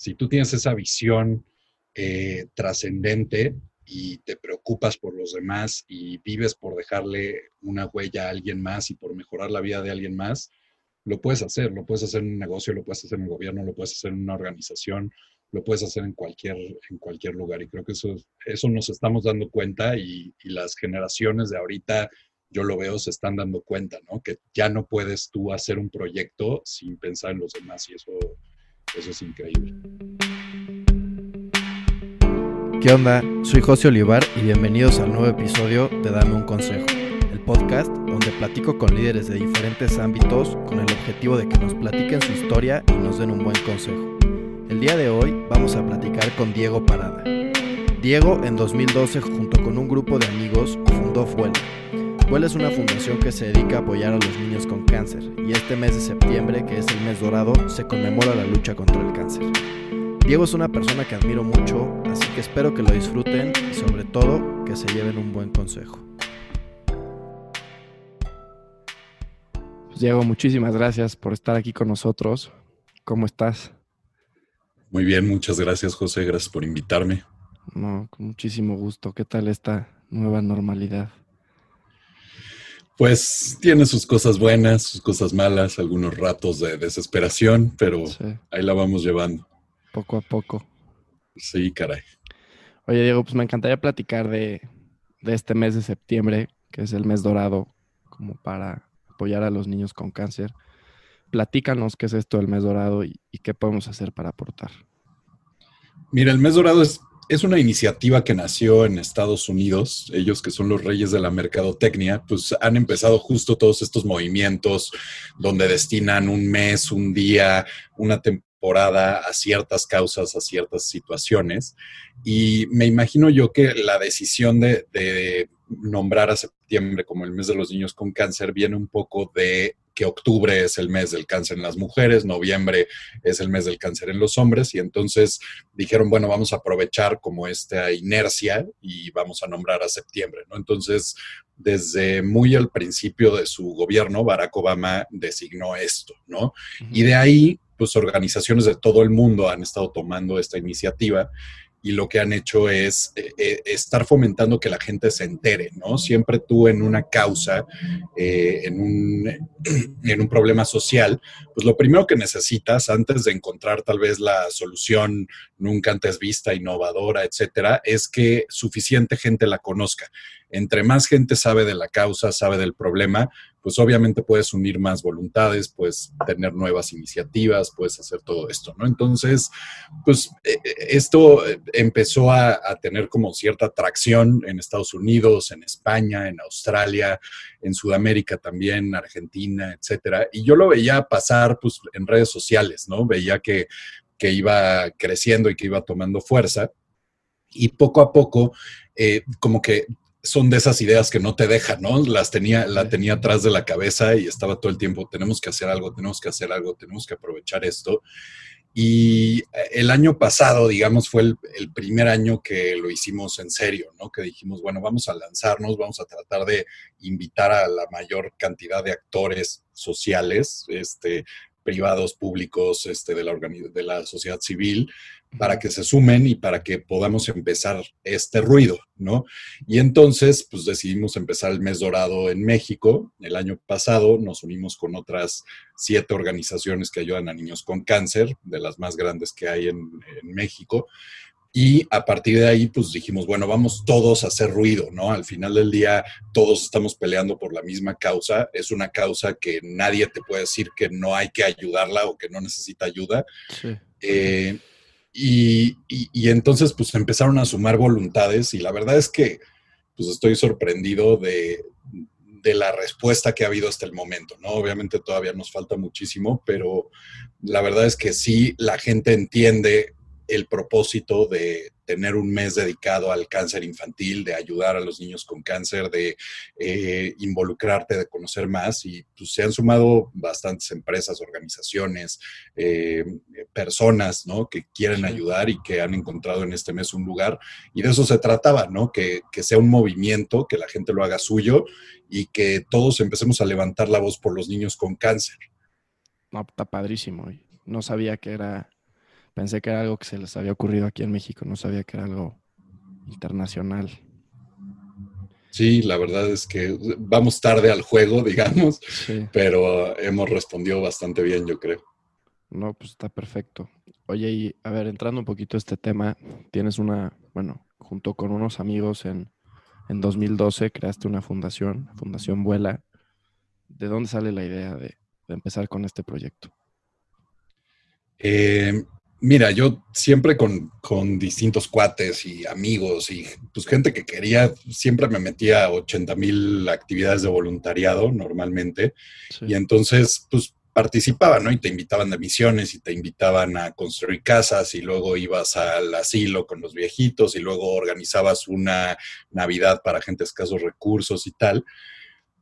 si tú tienes esa visión eh, trascendente y te preocupas por los demás y vives por dejarle una huella a alguien más y por mejorar la vida de alguien más, lo puedes hacer, lo puedes hacer en un negocio, lo puedes hacer en un gobierno, lo puedes hacer en una organización, lo puedes hacer en cualquier, en cualquier lugar. Y creo que eso, eso nos estamos dando cuenta y, y las generaciones de ahorita, yo lo veo, se están dando cuenta, ¿no? Que ya no puedes tú hacer un proyecto sin pensar en los demás y eso, eso es increíble. ¿Qué onda? Soy José Olivar y bienvenidos al nuevo episodio de Dame un Consejo, el podcast donde platico con líderes de diferentes ámbitos con el objetivo de que nos platiquen su historia y nos den un buen consejo. El día de hoy vamos a platicar con Diego Parada. Diego en 2012 junto con un grupo de amigos fundó Fuel. Fuel es una fundación que se dedica a apoyar a los niños con cáncer y este mes de septiembre, que es el mes dorado, se conmemora la lucha contra el cáncer. Diego es una persona que admiro mucho, así que espero que lo disfruten y sobre todo que se lleven un buen consejo. Pues, Diego, muchísimas gracias por estar aquí con nosotros. ¿Cómo estás? Muy bien, muchas gracias José, gracias por invitarme. No, con muchísimo gusto. ¿Qué tal esta nueva normalidad? Pues tiene sus cosas buenas, sus cosas malas, algunos ratos de desesperación, pero Sí, ahí la vamos llevando. poco a poco. Sí, caray. Oye, Diego, pues me encantaría platicar de, de este mes de septiembre, que es el mes dorado, como para apoyar a los niños con cáncer. Platícanos qué es esto del mes dorado y, y qué podemos hacer para aportar. Mira, el mes dorado es, es una iniciativa que nació en Estados Unidos. Ellos que son los reyes de la mercadotecnia, pues han empezado justo todos estos movimientos donde destinan un mes, un día, una temporada a ciertas causas, a ciertas situaciones. Y me imagino yo que la decisión de, de nombrar a septiembre como el mes de los niños con cáncer viene un poco de que octubre es el mes del cáncer en las mujeres, noviembre es el mes del cáncer en los hombres, y entonces dijeron, bueno, vamos a aprovechar como esta inercia y vamos a nombrar a septiembre, ¿no? Entonces, desde muy al principio de su gobierno, Barack Obama designó esto, ¿no? Y de ahí, pues organizaciones de todo el mundo han estado tomando esta iniciativa y lo que han hecho es eh, eh, estar fomentando que la gente se entere, ¿no? Siempre tú en una causa, eh, en, un, en un problema social, pues lo primero que necesitas antes de encontrar tal vez la solución nunca antes vista, innovadora, etcétera, es que suficiente gente la conozca. Entre más gente sabe de la causa, sabe del problema, pues obviamente puedes unir más voluntades, puedes tener nuevas iniciativas, puedes hacer todo esto, ¿no? Entonces, pues eh, esto empezó a, a, tener como cierta atracción en Estados Unidos, en España, en Australia, en Sudamérica también, Argentina, etcétera. Y yo lo veía pasar pues en redes sociales, ¿no? Veía que, que iba creciendo y que iba tomando fuerza. Y poco a poco, eh, como que son de esas ideas que no te dejan, ¿no? Las tenía, la tenía atrás de la cabeza y estaba todo el tiempo, tenemos que hacer algo, tenemos que hacer algo, tenemos que aprovechar esto. Y el año pasado, digamos, fue el, el, primer año que lo hicimos en serio, ¿no? Que dijimos, bueno, vamos a lanzarnos, vamos a tratar de invitar a la mayor cantidad de actores sociales, este, privados, públicos, este, de, la de la sociedad civil, para que se sumen y para que podamos empezar este ruido, ¿no? Y entonces, pues decidimos empezar el mes dorado en México. El año pasado nos unimos con otras siete organizaciones que ayudan a niños con cáncer, de las más grandes que hay en, en México. Y a partir de ahí, pues dijimos, bueno, vamos todos a hacer ruido, ¿no? Al final del día, todos estamos peleando por la misma causa. Es una causa que nadie te puede decir que no hay que ayudarla o que no necesita ayuda. Sí. Eh, y, entonces, pues empezaron a sumar voluntades y la verdad es que, pues estoy sorprendido de, de la respuesta que ha habido hasta el momento, ¿no? Obviamente todavía nos falta muchísimo, pero la verdad es que sí, la gente entiende el propósito de tener un mes dedicado al cáncer infantil, de ayudar a los niños con cáncer, de eh, involucrarte, de conocer más. Y pues, se han sumado bastantes empresas, organizaciones, eh, personas ¿no? que quieren ayudar y que han encontrado en este mes un lugar. Y de eso se trataba, ¿no? Que, que sea un movimiento, que la gente lo haga suyo y que todos empecemos a levantar la voz por los niños con cáncer. No, está padrísimo. No sabía que era Pensé que era algo que se les había ocurrido aquí en México, no sabía que era algo internacional. Sí, la verdad es que vamos tarde al juego, digamos, pero hemos respondido bastante bien, yo creo. No, pues está perfecto. Oye, y a ver, entrando un poquito a este tema, tienes una, bueno, junto con unos amigos en, en 2012 creaste una fundación, Fundación Vuela. ¿De dónde sale la idea de, de empezar con este proyecto? Eh, Mira, yo siempre con, distintos cuates y amigos y pues gente que quería, siempre me metía a 80 mil actividades de voluntariado normalmente. Y entonces, pues participaba, ¿no? Y te invitaban de misiones y te invitaban a construir casas y luego ibas al asilo con los viejitos y luego organizabas una Navidad para gente de escasos recursos y tal.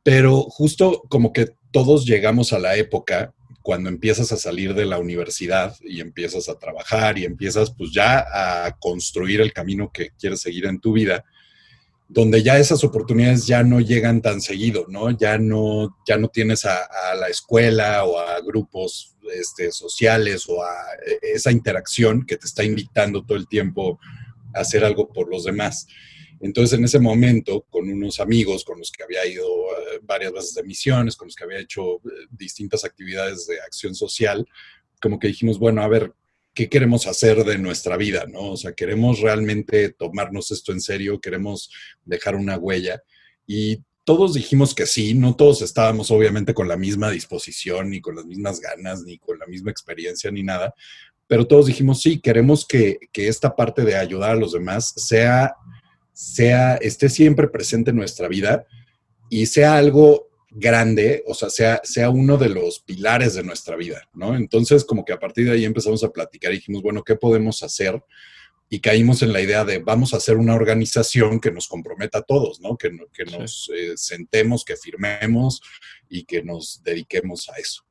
Pero justo como que todos llegamos a la época cuando empiezas a salir de la universidad y empiezas a trabajar y empiezas pues ya a construir el camino que quieres seguir en tu vida, donde ya esas oportunidades ya no llegan tan seguido, ¿no? Ya no, ya no tienes a, la escuela o a grupos este, sociales o a e, esa interacción que te está invitando todo el tiempo a hacer algo por los demás. Entonces, en ese momento, con unos amigos con los que había ido varias veces de misiones, con los que había hecho eh, distintas actividades de acción social, como que dijimos, bueno, a ver, ¿qué queremos hacer de nuestra vida? ¿no? O sea, queremos realmente tomarnos esto en serio, queremos dejar una huella. Y todos dijimos que sí, no todos estábamos obviamente con la misma disposición, ni con las mismas ganas, ni con la misma experiencia, ni nada, pero todos dijimos sí, queremos que, que esta parte de ayudar a los demás sea sea, esté siempre presente en nuestra vida y sea algo grande, o sea, sea, sea uno de los pilares de nuestra vida, ¿no? Entonces, como que a partir de ahí empezamos a platicar y dijimos, bueno, ¿qué podemos hacer? Y caímos en la idea de vamos a hacer una organización que nos comprometa a todos, ¿no? Que, que nos eh, sentemos, que firmemos y que nos dediquemos a eso.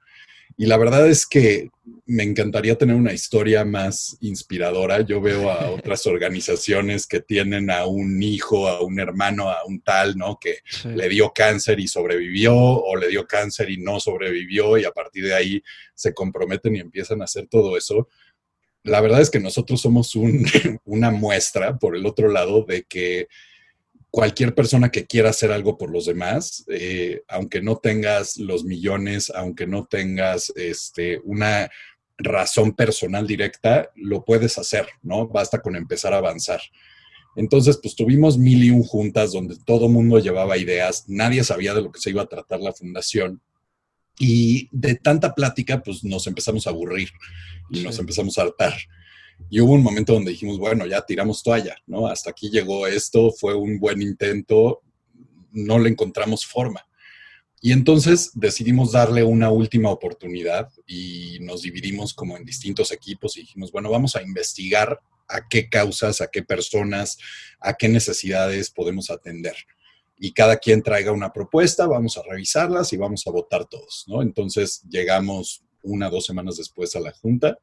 Y la verdad es que me encantaría tener una historia más inspiradora. Yo veo a otras organizaciones que tienen a un hijo, a un hermano, a un tal, ¿no? Que le dio cáncer y sobrevivió, o le dio cáncer y no sobrevivió, y a partir de ahí se comprometen y empiezan a hacer todo eso. La verdad es que nosotros somos una muestra, por el otro lado, de que cualquier persona que quiera hacer algo por los demás, eh, aunque no tengas los millones, aunque no tengas este, una razón personal directa, lo puedes hacer, ¿no? Basta con empezar a avanzar. Entonces, pues tuvimos mil y un juntas donde todo mundo llevaba ideas, nadie sabía de lo que se iba a tratar la fundación. Y de tanta plática, pues nos empezamos a aburrir y nos empezamos a hartar. Y hubo un momento donde dijimos, bueno, ya tiramos toalla, ¿no? Hasta aquí llegó esto, fue un buen intento, no le encontramos forma. Y entonces decidimos darle una última oportunidad y nos dividimos como en distintos equipos y dijimos, bueno, vamos a investigar a qué causas, a qué personas, a qué necesidades podemos atender. Y cada quien traiga una propuesta, vamos a revisarlas y vamos a votar todos, ¿no? Entonces llegamos una, dos semanas después a la junta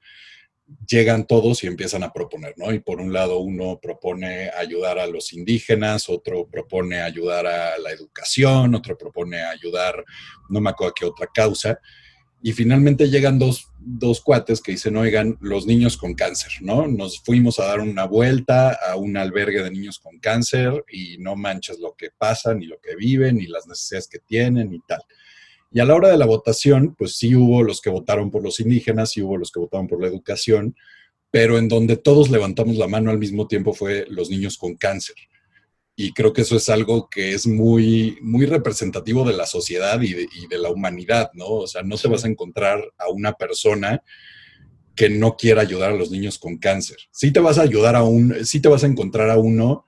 llegan todos y empiezan a proponer, ¿no? Y por un lado uno propone ayudar a los indígenas, otro propone ayudar a la educación, otro propone ayudar, no me acuerdo qué otra causa. Y finalmente llegan dos, dos cuates que dicen, oigan, los niños con cáncer, ¿no? Nos fuimos a dar una vuelta a un albergue de niños con cáncer y no manches lo que pasa, ni lo que viven, ni las necesidades que tienen y tal. Y a la hora de la votación, pues sí hubo los que votaron por los indígenas, sí hubo los que votaron por la educación, pero en donde todos levantamos la mano al mismo tiempo fue los niños con cáncer. Y creo que eso es algo que es muy, muy representativo de la sociedad y de, la humanidad, ¿no? O sea, no te vas a encontrar a una persona que no quiera ayudar a los niños con cáncer. Sí te vas a ayudar a un, sí te vas a encontrar a uno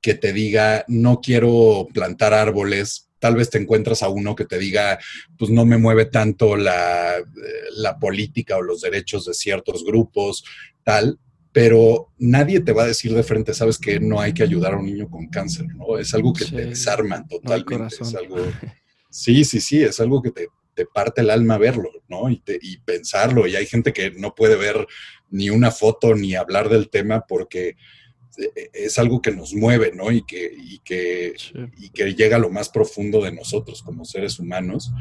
que te diga, no quiero plantar árboles tal vez te encuentras a uno que te diga, pues no me mueve tanto la, la política o los derechos de ciertos grupos, tal, pero nadie te va a decir de frente, sabes que no hay que ayudar a un niño con cáncer, ¿no? Es algo que te desarma totalmente. es algo, sí, sí, sí, es algo que te, te parte el alma verlo, ¿no? Y, y, pensarlo. Y hay gente que no puede ver ni una foto ni hablar del tema porque es algo que nos mueve, ¿no? Y que, y que, y que llega a lo más profundo de nosotros como seres humanos.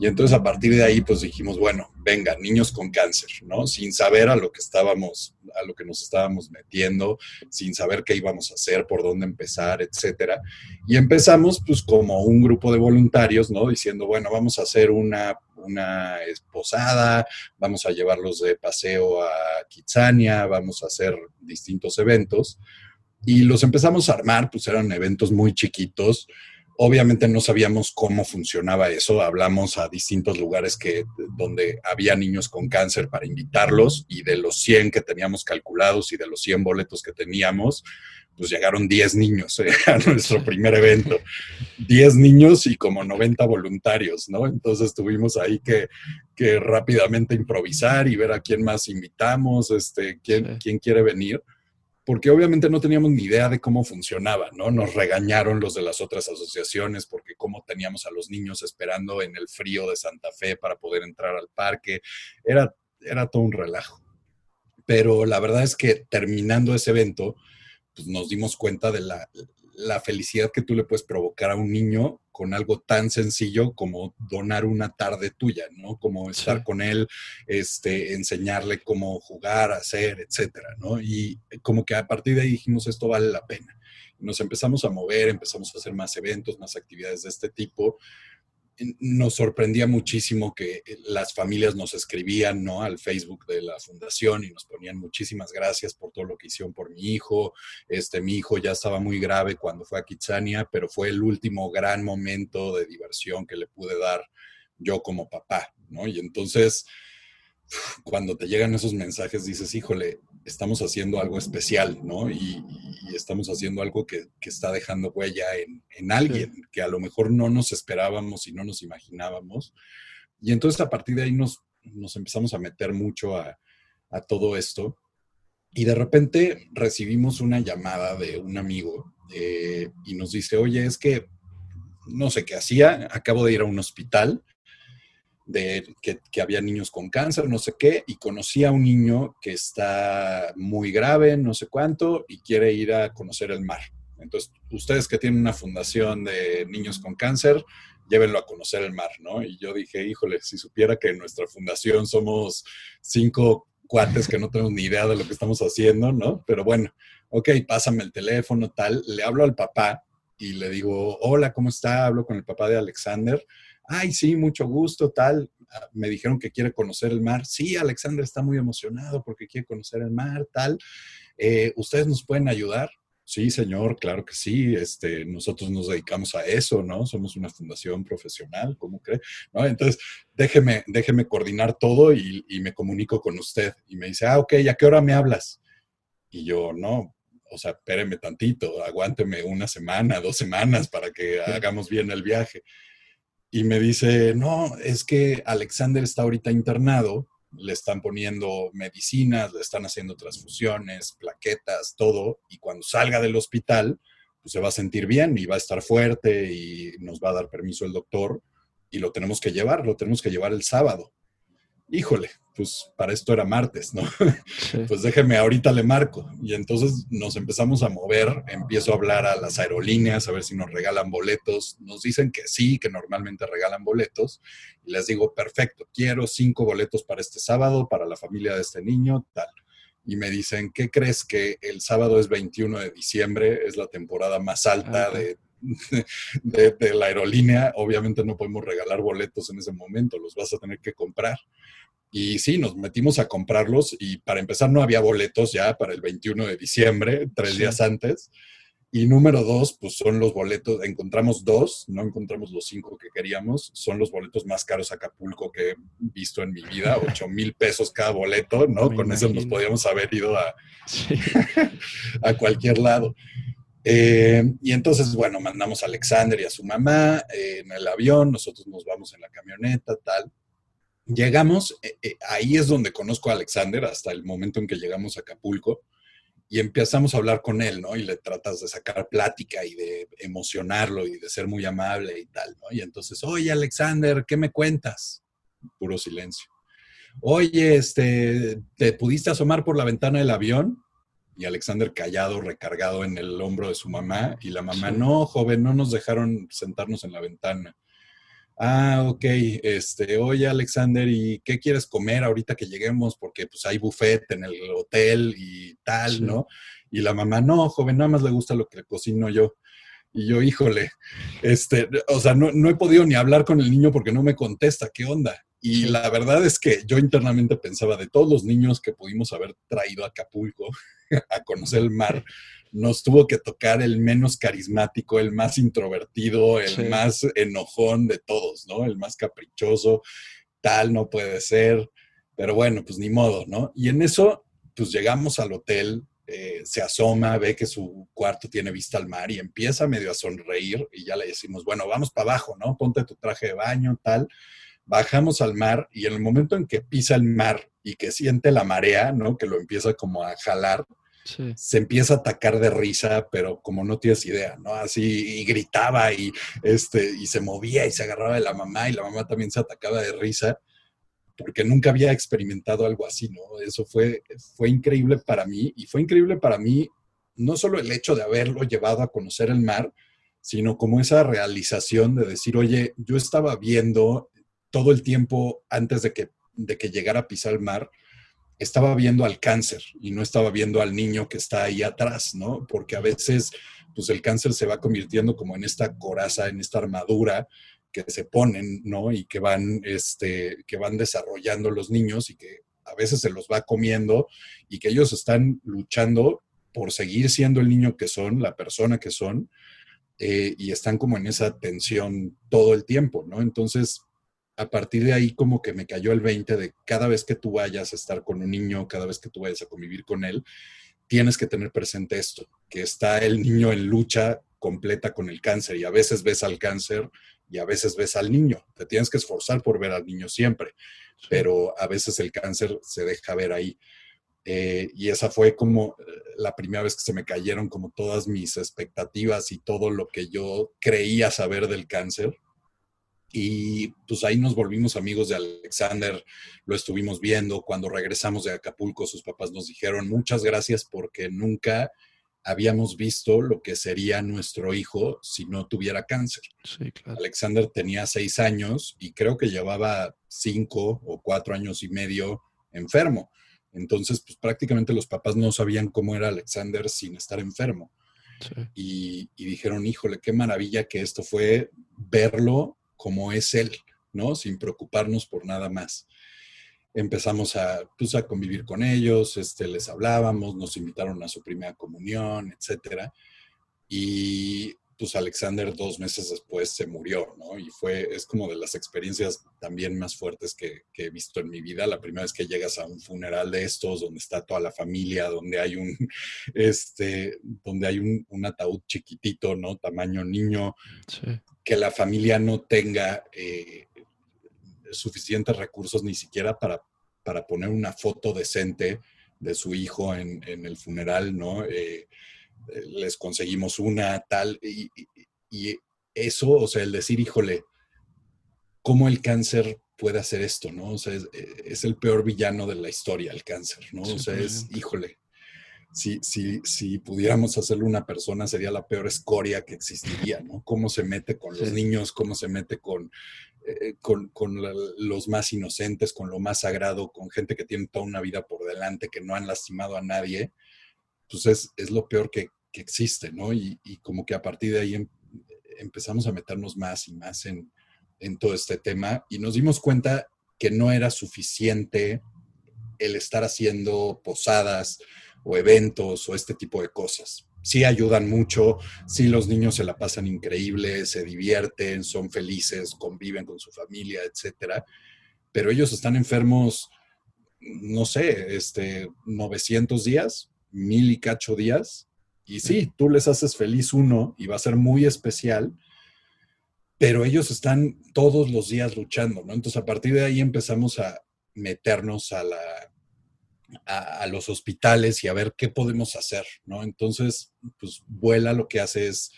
Y entonces a partir de ahí, pues dijimos, bueno, venga, niños con cáncer, ¿no? Sin saber a lo que estábamos, a lo que nos estábamos metiendo, sin saber qué íbamos a hacer, por dónde empezar, etcétera. Y empezamos, pues, como un grupo de voluntarios, ¿no? Diciendo, bueno, vamos a hacer una, una posada, vamos a llevarlos de paseo a Kitsania, vamos a hacer distintos eventos. Y los empezamos a armar, pues eran eventos muy chiquitos, Obviamente no sabíamos cómo funcionaba eso. Hablamos a distintos lugares que, donde había niños con cáncer para invitarlos y de los 100 que teníamos calculados y de los 100 boletos que teníamos, pues llegaron 10 niños eh, a nuestro primer evento. 10 niños y como 90 voluntarios, ¿no? Entonces tuvimos ahí que, que rápidamente improvisar y ver a quién más invitamos, este, quién, quién quiere venir porque obviamente no teníamos ni idea de cómo funcionaba, ¿no? Nos regañaron los de las otras asociaciones porque cómo teníamos a los niños esperando en el frío de Santa Fe para poder entrar al parque. Era, era todo un relajo. Pero la verdad es que terminando ese evento, pues nos dimos cuenta de la, la felicidad que tú le puedes provocar a un niño con algo tan sencillo como donar una tarde tuya, ¿no? Como estar con él, este, enseñarle cómo jugar, hacer, etcétera, ¿no? Y como que a partir de ahí dijimos, esto vale la pena. Nos empezamos a mover, empezamos a hacer más eventos, más actividades de este tipo, nos sorprendía muchísimo que eh, las familias nos escribían ¿no? al Facebook de la fundación y nos ponían muchísimas gracias por todo lo que hicieron por mi hijo. Este, mi hijo ya estaba muy grave cuando fue a Kitsania, pero fue el último gran momento de diversión que le pude dar yo como papá, ¿no? Y entonces, cuando te llegan esos mensajes, dices, híjole, estamos haciendo algo especial, ¿no? Y, estamos haciendo algo que, está dejando huella en, alguien que a lo mejor no nos esperábamos y no nos imaginábamos. Y entonces a partir de ahí nos, nos empezamos a meter mucho a, todo esto. Y de repente recibimos una llamada de un amigo eh, y nos dice, oye, es que no sé qué hacía, acabo de ir a un hospital de que, había niños con cáncer, no sé qué, y conocí a un niño que está muy grave, no sé cuánto, y quiere ir a conocer el mar. Entonces, ustedes que tienen una fundación de niños con cáncer, llévenlo a conocer el mar, ¿no? Y yo dije, híjole, si supiera que en nuestra fundación somos cinco cuates que no tenemos ni idea de lo que estamos haciendo, ¿no? Pero bueno, ok, pásame el teléfono, tal, le hablo al papá y le digo, hola, ¿cómo está? Hablo con el papá de Alexander ay, sí, mucho gusto, tal. Ah, me dijeron que quiere conocer el mar. Sí, Alexander está muy emocionado porque quiere conocer el mar, tal. Eh, ¿Ustedes nos pueden ayudar? Sí, señor, claro que sí. Este, nosotros nos dedicamos a eso, ¿no? Somos una fundación profesional, ¿cómo cree? ¿No? Entonces, déjeme, déjeme coordinar todo y, me comunico con usted. Y me dice, ah, ok, ¿a qué hora me hablas? Y yo, no, o sea, espéreme tantito, aguánteme una semana, dos semanas para que hagamos bien el viaje y me dice, no, es que Alexander está ahorita internado, le están poniendo medicinas, le están haciendo transfusiones, plaquetas, todo, y cuando salga del hospital, pues se va a sentir bien y va a estar fuerte y nos va a dar permiso el doctor y lo tenemos que llevar, lo tenemos que llevar el sábado. Híjole, pues para esto era martes, ¿no? Pues déjeme, ahorita le marco. Y entonces nos empezamos a mover, empiezo a hablar a las aerolíneas, a ver si nos regalan boletos. Nos dicen que sí, que normalmente regalan boletos. Y les digo, perfecto, quiero cinco boletos para este sábado, para la familia de este niño, tal. Y me dicen, ¿qué crees que el sábado es 21 de diciembre? Es la temporada más alta ah, de, de la aerolínea. Obviamente no podemos regalar boletos en ese momento, los vas a tener que comprar. Y sí, nos metimos a comprarlos y para empezar no había boletos ya para el 21 de diciembre, tres días antes. Y número dos, pues son los boletos, encontramos dos, no encontramos los cinco que queríamos, son los boletos más caros a Acapulco que he visto en mi vida, ocho mil pesos cada boleto, ¿no? Con eso nos podíamos haber ido a, a cualquier lado. Eh, y entonces, bueno, mandamos a Alexander y a su mamá eh, en el avión, nosotros nos vamos en la camioneta, tal. Llegamos, eh, eh, ahí es donde conozco a Alexander, hasta el momento en que llegamos a Acapulco, y empezamos a hablar con él, ¿no? Y le tratas de sacar plática y de emocionarlo y de ser muy amable y tal, ¿no? Y entonces, oye, Alexander, ¿qué me cuentas? Puro silencio. Oye, este, ¿te pudiste asomar por la ventana del avión? Y Alexander callado, recargado en el hombro de su mamá, y la mamá, no, joven, no nos dejaron sentarnos en la ventana ah, ok, este, oye Alexander, ¿y qué quieres comer ahorita que lleguemos? Porque pues hay buffet en el hotel y tal, ¿no? Y la mamá, no, joven, nada más le gusta lo que cocino yo. Y yo, híjole, este, o sea, no, no, he podido ni hablar con el niño porque no me contesta, ¿qué onda? Y la verdad es que yo internamente pensaba de todos los niños que pudimos haber traído a Acapulco a conocer el mar, nos tuvo que tocar el menos carismático, el más introvertido, el más enojón de todos, ¿no? El más caprichoso, tal no puede ser, pero bueno, pues ni modo, ¿no? Y en eso, pues llegamos al hotel, eh, se asoma, ve que su cuarto tiene vista al mar y empieza medio a sonreír y ya le decimos, bueno, vamos para abajo, ¿no? Ponte tu traje de baño, tal. Bajamos al mar y en el momento en que pisa el mar y que siente la marea, ¿no? Que lo empieza como a jalar, se empieza a atacar de risa, pero como no tienes idea, ¿no? Así, y gritaba y, este, y se movía y se agarraba de la mamá y la mamá también se atacaba de risa, porque nunca había experimentado algo así, ¿no? Eso fue, fue increíble para mí y fue increíble para mí no solo el hecho de haberlo llevado a conocer el mar, sino como esa realización de decir, oye, yo estaba viendo todo el tiempo antes de que, de que llegara a pisar el mar, estaba viendo al cáncer y no estaba viendo al niño que está ahí atrás, ¿no? Porque a veces, pues el cáncer se va convirtiendo como en esta coraza, en esta armadura que se ponen, ¿no? Y que van, este, que van desarrollando los niños y que a veces se los va comiendo y que ellos están luchando por seguir siendo el niño que son, la persona que son, eh, y están como en esa tensión todo el tiempo, ¿no? Entonces, a partir de ahí como que me cayó el 20 de cada vez que tú vayas a estar con un niño, cada vez que tú vayas a convivir con él, tienes que tener presente esto, que está el niño en lucha completa con el cáncer y a veces ves al cáncer y a veces ves al niño. Te tienes que esforzar por ver al niño siempre, pero a veces el cáncer se deja ver ahí. Eh, y esa fue como eh, la primera vez que se me cayeron como todas mis expectativas y todo lo que yo creía saber del cáncer y pues ahí nos volvimos amigos de Alexander, lo estuvimos viendo. Cuando regresamos de Acapulco, sus papás nos dijeron muchas gracias porque nunca habíamos visto lo que sería nuestro hijo si no tuviera cáncer. Alexander tenía seis años y creo que llevaba cinco o cuatro años y medio enfermo. Entonces, pues prácticamente los papás no sabían cómo era Alexander sin estar enfermo. Y, y dijeron, híjole, qué maravilla que esto fue verlo como es Él, ¿no? Sin preocuparnos por nada más. Empezamos a, pues, a convivir con ellos, este, les hablábamos, nos invitaron a su primera comunión, etcétera. Y pues Alexander dos meses después se murió, ¿no? Y fue, es como de las experiencias también más fuertes que, he visto en mi vida. La primera vez que llegas a un funeral de estos, donde está toda la familia, donde hay un, este, donde hay un, un ataúd chiquitito, ¿no? Tamaño niño, sí que la familia no tenga eh, suficientes recursos ni siquiera para, para poner una foto decente de su hijo en, el funeral, ¿no? Eh, les conseguimos una tal, y, eso, o sea, el decir, híjole, ¿cómo el cáncer puede hacer esto, no? O sea, es, el peor villano de la historia, el cáncer, ¿no? o sea, es, híjole, si, si, si pudiéramos hacerlo una persona, sería la peor escoria que existiría, ¿no? Cómo se mete con los niños, cómo se mete con, eh, con, los más inocentes, con lo más sagrado, con gente que tiene toda una vida por delante, que no han lastimado a nadie, pues es, lo peor que, existe, ¿no? Y, como que a partir de ahí em, empezamos a meternos más y más en, en todo este tema y nos dimos cuenta que no era suficiente el estar haciendo posadas, o eventos o este tipo de cosas. Sí ayudan mucho, sí los niños se la pasan increíble, se divierten, son felices, conviven con su familia, etcétera, pero ellos están enfermos, no sé, este, 900 días, mil y cacho días, y sí, tú les haces feliz uno y va a ser muy especial, pero ellos están todos los días luchando, ¿no? Entonces a partir de ahí empezamos a meternos a la a, los hospitales y a ver qué podemos hacer, ¿no? Entonces, pues Vuela lo que hace es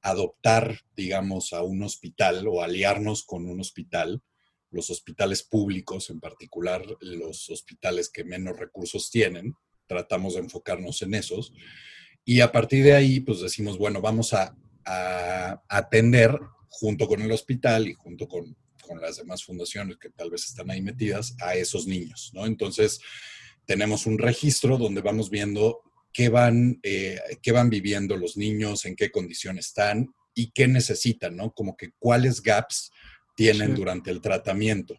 adoptar, digamos, a un hospital o aliarnos con un hospital, los hospitales públicos en particular, los hospitales que menos recursos tienen, tratamos de enfocarnos en esos. Y a partir de ahí, pues decimos, bueno, vamos a, a atender junto con el hospital y junto con, con las demás fundaciones que tal vez están ahí metidas, a esos niños, ¿no? Entonces, tenemos un registro donde vamos viendo qué van, eh, qué van viviendo los niños, en qué condición están y qué necesitan, ¿no? Como que cuáles gaps tienen durante el tratamiento.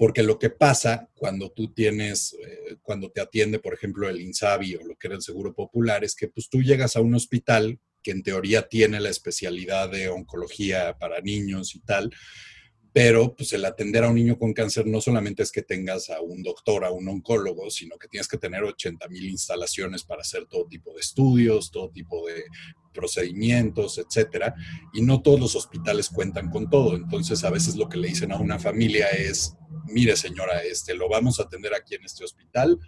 Porque lo que pasa cuando tú tienes, eh, cuando te atiende, por ejemplo, el INSABI o lo que era el Seguro Popular, es que pues tú llegas a un hospital que en teoría tiene la especialidad de oncología para niños y tal, pero pues el atender a un niño con cáncer no solamente es que tengas a un doctor, a un oncólogo, sino que tienes que tener 80 mil instalaciones para hacer todo tipo de estudios, todo tipo de procedimientos, etcétera. Y no todos los hospitales cuentan con todo. Entonces, a veces lo que le dicen a una familia es, mire señora, este, lo vamos a atender aquí en este hospital,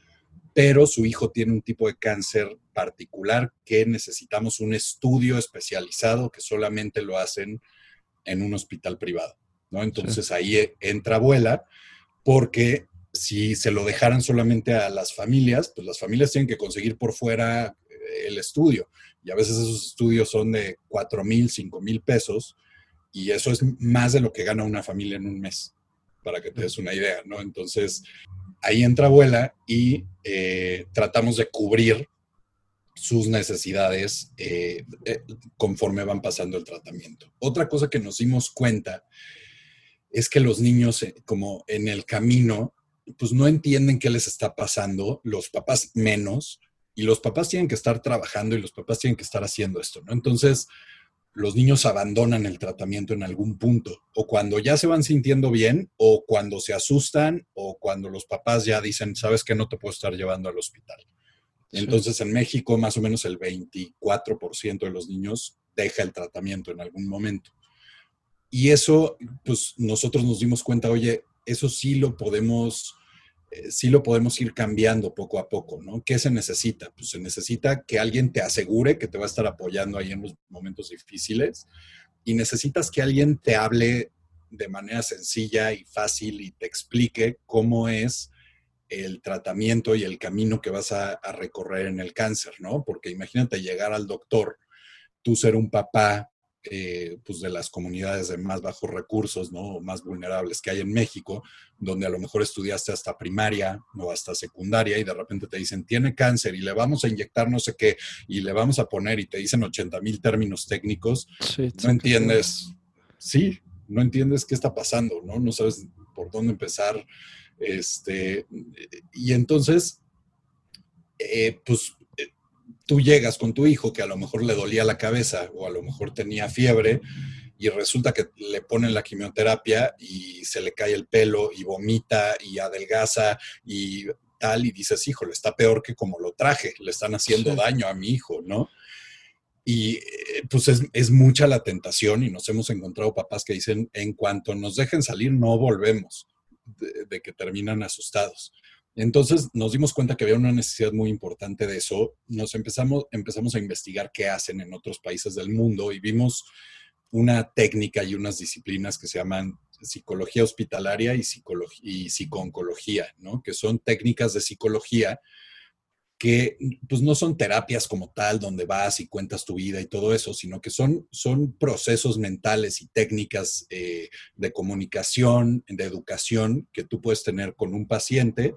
pero su hijo tiene un tipo de cáncer particular que necesitamos un estudio especializado que solamente lo hacen en un hospital privado. ¿no? Entonces ahí e, entra abuela, porque si se lo dejaran solamente a las familias, pues las familias tienen que conseguir por fuera eh, el estudio. Y a veces esos estudios son de 4 mil, 5 mil pesos, y eso es más de lo que gana una familia en un mes, para que te des una idea, ¿no? Entonces, ahí entra abuela y eh, tratamos de cubrir sus necesidades eh, conforme van pasando el tratamiento. Otra cosa que nos dimos cuenta es que los niños, eh, como en el camino, pues no entienden qué les está pasando, los papás menos, y los papás tienen que estar trabajando y los papás tienen que estar haciendo esto, ¿no? Entonces, los niños abandonan el tratamiento en algún punto, o cuando ya se van sintiendo bien, o cuando se asustan, o cuando los papás ya dicen, sabes que no te puedo estar llevando al hospital. Entonces, en México, más o menos el 24% de los niños deja el tratamiento en algún momento. Y eso, pues nosotros nos dimos cuenta, oye, eso sí lo podemos, eh, sí lo podemos ir cambiando poco a poco, ¿no? ¿Qué se necesita? Pues se necesita que alguien te asegure que te va a estar apoyando ahí en los momentos difíciles y necesitas que alguien te hable de manera sencilla y fácil y te explique cómo es el tratamiento y el camino que vas a, a recorrer en el cáncer, ¿no? Porque imagínate llegar al doctor, tú ser un papá eh, pues de las comunidades de más bajos recursos, ¿no? más vulnerables que hay en México, donde a lo mejor estudiaste hasta primaria o hasta secundaria y de repente te dicen, tiene cáncer y le vamos a inyectar no sé qué y le vamos a poner y te dicen 80 mil términos técnicos, no entiendes, sí, no entiendes qué está pasando, ¿no? No sabes por dónde empezar. Este, y entonces, eh, pues tú llegas con tu hijo que a lo mejor le dolía la cabeza o a lo mejor tenía fiebre y resulta que le ponen la quimioterapia y se le cae el pelo y vomita y adelgaza y tal y dices, híjole, está peor que como lo traje, le están haciendo daño a mi hijo, ¿no? Y eh, pues es, mucha la tentación y nos hemos encontrado papás que dicen, en cuanto nos dejen salir, no volvemos, de que terminan asustados. Entonces nos dimos cuenta que había una necesidad muy importante de eso. Nos empezamos, empezamos a investigar qué hacen en otros países del mundo y vimos una técnica y unas disciplinas que se llaman psicología hospitalaria y, y psicooncología, ¿no? que son técnicas de psicología que pues no son terapias como tal, donde vas y cuentas tu vida y todo eso, sino que son, son procesos mentales y técnicas eh, de comunicación, de educación que tú puedes tener con un paciente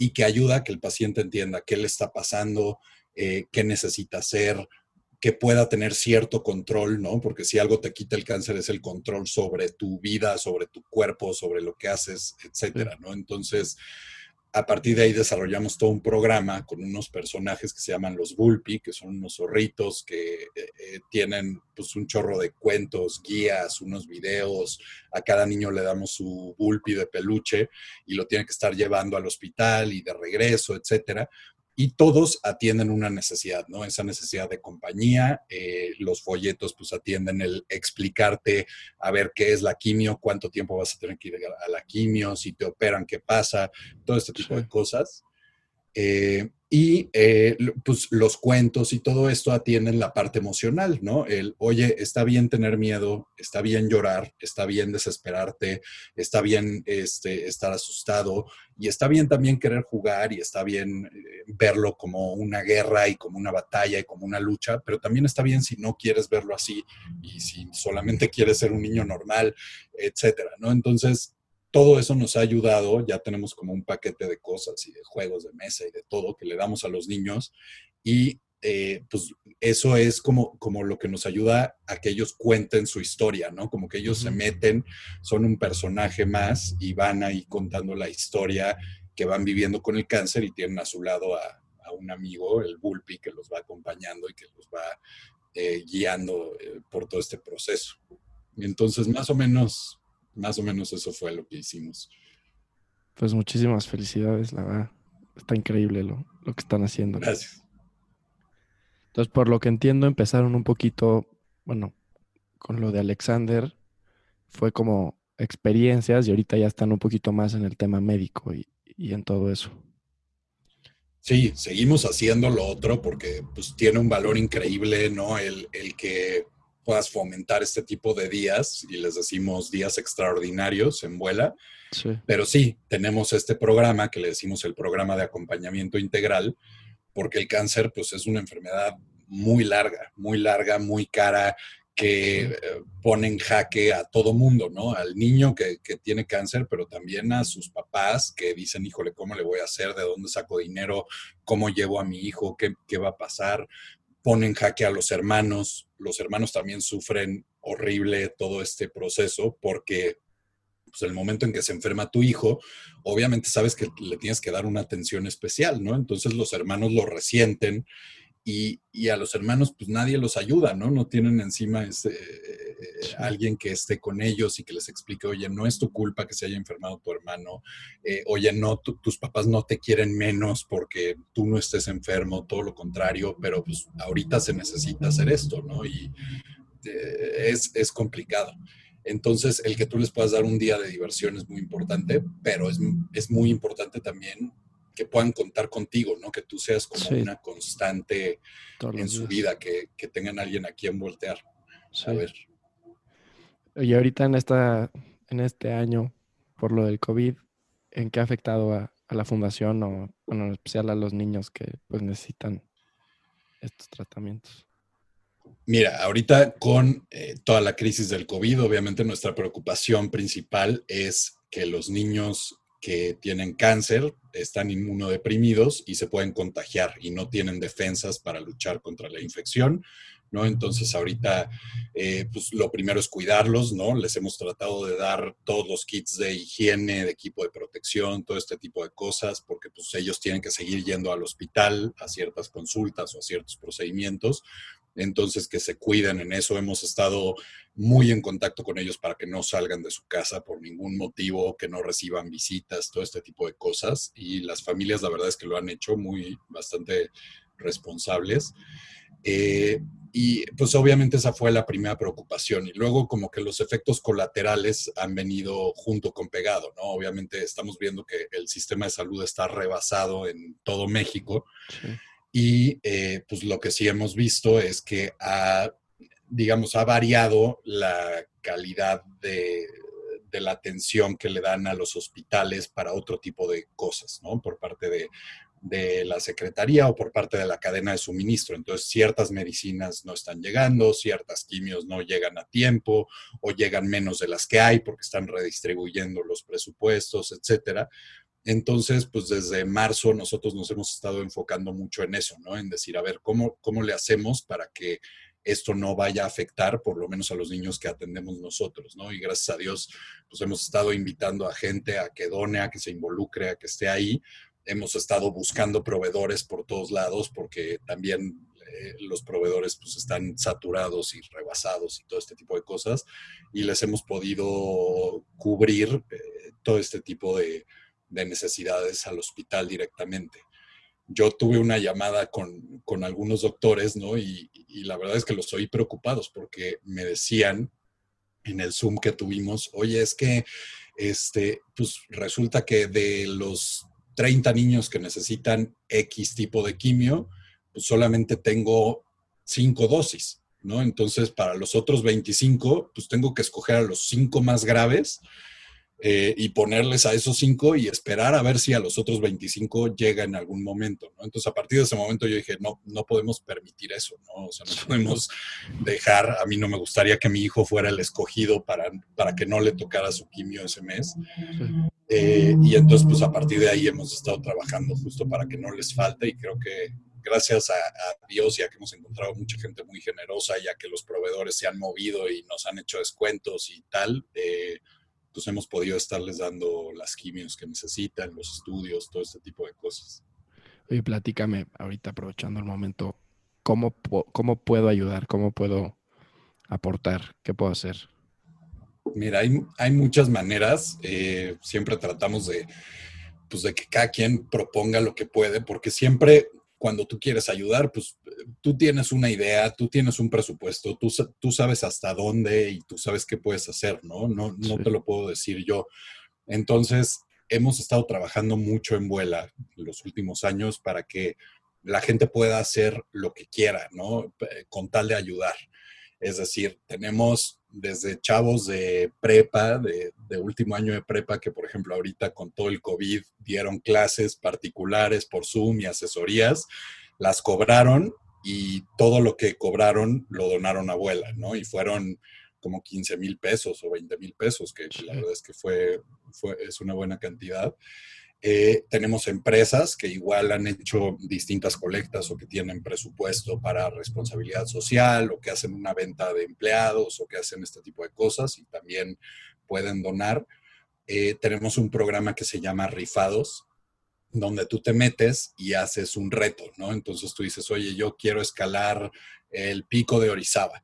y que ayuda a que el paciente entienda qué le está pasando, eh, qué necesita hacer, que pueda tener cierto control, ¿no? Porque si algo te quita el cáncer es el control sobre tu vida, sobre tu cuerpo, sobre lo que haces, etcétera, ¿no? Entonces, a partir de ahí desarrollamos todo un programa con unos personajes que se llaman los Bulpi, que son unos zorritos que eh, eh, tienen pues un chorro de cuentos, guías, unos videos. A cada niño le damos su Bulpi de peluche y lo tiene que estar llevando al hospital y de regreso, etcétera y todos atienden una necesidad, ¿no? Esa necesidad de compañía. Eh, los folletos pues atienden el explicarte a ver qué es la quimio, cuánto tiempo vas a tener que ir a la quimio, si te operan, qué pasa, todo este tipo de cosas. Eh, y eh, pues los cuentos y todo esto atienden la parte emocional, ¿no? El, oye, está bien tener miedo, está bien llorar, está bien desesperarte, está bien este, estar asustado y está bien también querer jugar y está bien eh, verlo como una guerra y como una batalla y como una lucha, pero también está bien si no quieres verlo así y si solamente quieres ser un niño normal, etcétera, ¿no? Entonces, todo eso nos ha ayudado, ya tenemos como un paquete de cosas y de juegos de mesa y de todo que le damos a los niños y eh, pues eso es como, como lo que nos ayuda a que ellos cuenten su historia, ¿no? Como que ellos se meten, son un personaje más y van ahí contando la historia que van viviendo con el cáncer y tienen a su lado a, un amigo, el Bulpi, que los va acompañando y que los va eh, guiando eh, por todo este proceso. Entonces, más o menos, más o menos eso fue lo que hicimos. Pues muchísimas felicidades, la verdad. Está increíble lo, lo que están haciendo. Gracias. Entonces, por lo que entiendo, empezaron un poquito, bueno, con lo de Alexander, fue como experiencias y ahorita ya están un poquito más en el tema médico y, y en todo eso. Sí, seguimos haciendo lo otro porque pues tiene un valor increíble, ¿no? El, el que puedas fomentar este tipo de días y les decimos días extraordinarios en vuela. Pero sí, tenemos este programa que le decimos el programa de acompañamiento integral, porque el cáncer pues es una enfermedad muy larga, muy larga, muy cara, que eh, pone en jaque a todo mundo, ¿no? Al niño que, tiene cáncer, pero también a sus papás que dicen, híjole, ¿cómo le voy a hacer? ¿De dónde saco dinero? ¿Cómo llevo a mi hijo? ¿Qué, qué va a pasar? pone en jaque a los hermanos. Los hermanos también sufren horrible todo este proceso porque pues, el momento en que se enferma tu hijo, obviamente sabes que le tienes que dar una atención especial, ¿no? Entonces los hermanos lo resienten y, a los hermanos pues nadie los ayuda, ¿no? No tienen encima ese, alguien que esté con ellos y que les explique, oye, no es tu culpa que se haya enfermado tu hermano, eh, oye, no, tus papás no te quieren menos porque tú no estés enfermo, todo lo contrario, pero pues ahorita se necesita hacer esto, ¿no? Y eh, es, complicado. Entonces, el que tú les puedas dar un día de diversión es muy importante, pero es, es muy importante también que puedan contar contigo, ¿no? Que tú seas como una constante en su vida, que, que, tengan alguien a quien voltear. A ver. Y ahorita en, esta, en este año, por lo del COVID, ¿en qué ha afectado a, la fundación o, en especial a los niños que pues necesitan estos tratamientos? Mira, ahorita con eh, toda la crisis del COVID, obviamente nuestra preocupación principal es que los niños que tienen cáncer están inmunodeprimidos y se pueden contagiar y no tienen defensas para luchar contra la infección. ¿No? Entonces ahorita, eh, pues lo primero es cuidarlos, ¿no? Les hemos tratado de dar todos los kits de higiene, de equipo de protección, todo este tipo de cosas, porque pues ellos tienen que seguir yendo al hospital a ciertas consultas o a ciertos procedimientos. Entonces, que se cuiden en eso. Hemos estado muy en contacto con ellos para que no salgan de su casa por ningún motivo, que no reciban visitas, todo este tipo de cosas. Y las familias, la verdad es que lo han hecho muy, bastante responsables. Eh, y pues obviamente esa fue la primera preocupación. Y luego como que los efectos colaterales han venido junto con pegado, ¿no? Obviamente estamos viendo que el sistema de salud está rebasado en todo México. Y eh, pues lo que sí hemos visto es que ha, digamos, ha variado la calidad de, de la atención que le dan a los hospitales para otro tipo de cosas, ¿no? Por parte de de la Secretaría o por parte de la cadena de suministro. Entonces, ciertas medicinas no están llegando, ciertas quimios no llegan a tiempo o llegan menos de las que hay porque están redistribuyendo los presupuestos, etcétera. Entonces, pues desde marzo nosotros nos hemos estado enfocando mucho en eso, ¿no? En decir, a ver, ¿cómo, cómo le hacemos para que esto no vaya a afectar por lo menos a los niños que atendemos nosotros, ¿no? Y gracias a Dios, pues hemos estado invitando a gente a que done, a que se involucre, a que esté ahí, hemos estado buscando proveedores por todos lados porque también eh, los proveedores pues están saturados y rebasados y todo este tipo de cosas y les hemos podido cubrir eh, todo este tipo de, necesidades al hospital directamente. Yo tuve una llamada con, algunos doctores, ¿no? Y, y, la verdad es que los oí preocupados porque me decían en el Zoom que tuvimos, oye, es que este, pues resulta que de los 30 niños que necesitan X tipo de quimio, pues solamente tengo 5 dosis, ¿no? Entonces, para los otros 25, pues tengo que escoger a los 5 más graves eh, y ponerles a esos 5 y esperar a ver si a los otros 25 llega en algún momento, ¿no? Entonces, a partir de ese momento yo dije, no, no podemos permitir eso, ¿no? O sea, no podemos dejar, a mí no me gustaría que mi hijo fuera el escogido para, para que no le tocara su quimio ese mes. Eh, y entonces, pues a partir de ahí hemos estado trabajando justo para que no les falte y creo que gracias a, Dios ya que hemos encontrado mucha gente muy generosa, ya que los proveedores se han movido y nos han hecho descuentos y tal, eh, pues hemos podido estarles dando las quimios que necesitan, los estudios, todo este tipo de cosas. Oye, platícame ahorita aprovechando el momento, ¿cómo, cómo puedo ayudar? ¿Cómo puedo aportar? ¿Qué puedo hacer? Mira, hay, hay muchas maneras. Eh, siempre tratamos de, pues de que cada quien proponga lo que puede, porque siempre cuando tú quieres ayudar, pues tú tienes una idea, tú tienes un presupuesto, tú, tú sabes hasta dónde y tú sabes qué puedes hacer, ¿no? No, no te lo puedo decir yo. Entonces, hemos estado trabajando mucho en Vuela los últimos años para que la gente pueda hacer lo que quiera, ¿no? Con tal de ayudar. Es decir, tenemos desde chavos de prepa, de, último año de prepa, que por ejemplo ahorita con todo el COVID dieron clases particulares por Zoom y asesorías, las cobraron y todo lo que cobraron lo donaron a abuela, ¿no? Y fueron como 15 mil pesos o 20 mil pesos, que la verdad es que fue, fue, es una buena cantidad. Eh, tenemos empresas que igual han hecho distintas colectas o que tienen presupuesto para responsabilidad social o que hacen una venta de empleados o que hacen este tipo de cosas y también pueden donar. Eh, tenemos un programa que se llama Rifados, donde tú te metes y haces un reto, ¿no? Entonces tú dices, oye, yo quiero escalar el pico de Orizaba